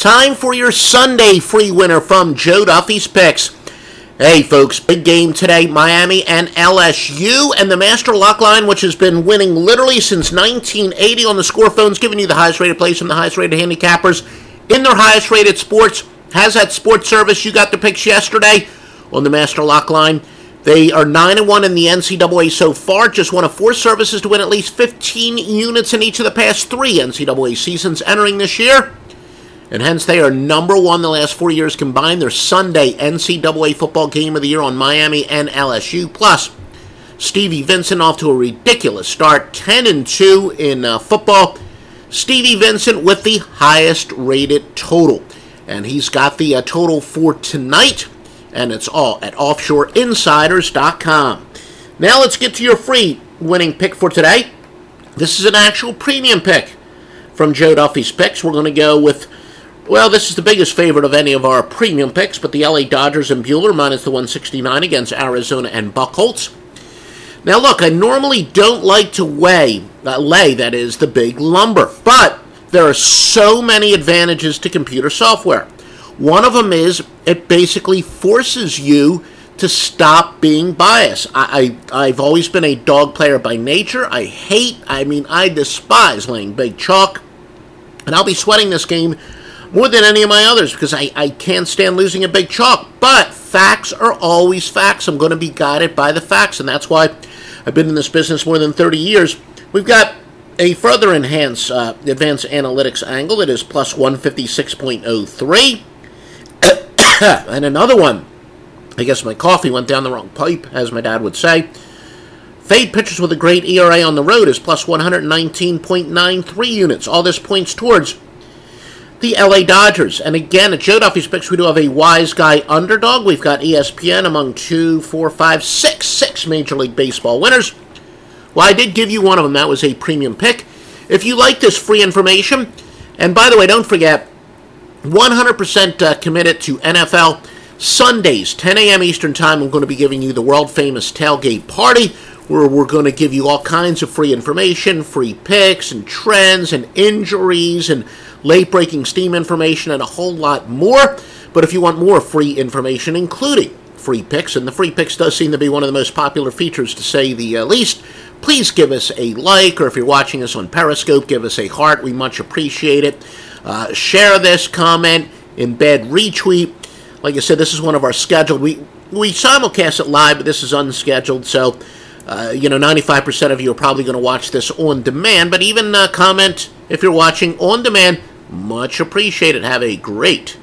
Time for your Sunday free winner from Joe Duffy's Picks. Hey, folks, big game today. Miami and LSU, and the Master Lock Line, which has been winning literally since 1980 on the score phones, giving you the highest rated plays from the highest rated handicappers in their highest rated sports. Has that sports service? You got the picks yesterday on the Master Lock Line. They are 9 and 1 in the NCAA so far, just one of four services to win at least 15 units in each of the past three NCAA seasons entering this year and hence they are number one the last four years combined. Their Sunday NCAA football game of the year on Miami and LSU. Plus, Stevie Vincent off to a ridiculous start, 10 and 2 in uh, football. Stevie Vincent with the highest rated total, and he's got the uh, total for tonight, and it's all at offshoreinsiders.com. Now let's get to your free winning pick for today. This is an actual premium pick from Joe Duffy's picks. We're going to go with well, this is the biggest favorite of any of our premium picks, but the LA Dodgers and Buehler minus the 169 against Arizona and Buchholz. Now, look, I normally don't like to weigh, uh, lay, that is, the big lumber, but there are so many advantages to computer software. One of them is it basically forces you to stop being biased. I, I, I've always been a dog player by nature. I hate, I mean, I despise laying big chalk, and I'll be sweating this game more than any of my others because I, I can't stand losing a big chalk. But facts are always facts. I'm going to be guided by the facts, and that's why I've been in this business more than 30 years. We've got a further enhanced uh, advanced analytics angle. It is plus 156.03. and another one. I guess my coffee went down the wrong pipe, as my dad would say. Fade pitchers with a great ERA on the road is plus 119.93 units. All this points towards the LA Dodgers. And again, at Joe Duffy's picks, we do have a wise guy underdog. We've got ESPN among two, four, five, six, six Major League Baseball winners. Well, I did give you one of them. That was a premium pick. If you like this free information, and by the way, don't forget, 100% uh, committed to NFL. Sundays, 10 a.m. Eastern Time, I'm going to be giving you the world famous tailgate party where we're going to give you all kinds of free information, free picks and trends and injuries and late breaking steam information, and a whole lot more. But if you want more free information, including free picks, and the free picks does seem to be one of the most popular features to say the uh, least, please give us a like, or if you're watching us on Periscope, give us a heart. We much appreciate it. Uh, share this, comment, embed, retweet. Like I said, this is one of our scheduled. We we simulcast it live, but this is unscheduled, so. Uh, you know, 95% of you are probably going to watch this on demand, but even uh, comment if you're watching on demand. Much appreciated. Have a great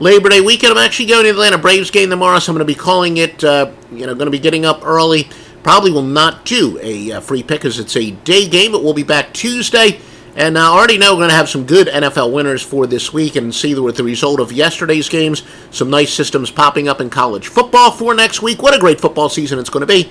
Labor Day weekend. I'm actually going to the Atlanta Braves game tomorrow, so I'm going to be calling it, uh, you know, going to be getting up early. Probably will not do a uh, free pick as it's a day game, but we'll be back Tuesday. And I already know we're going to have some good NFL winners for this week and see with the result of yesterday's games. Some nice systems popping up in college football for next week. What a great football season it's going to be.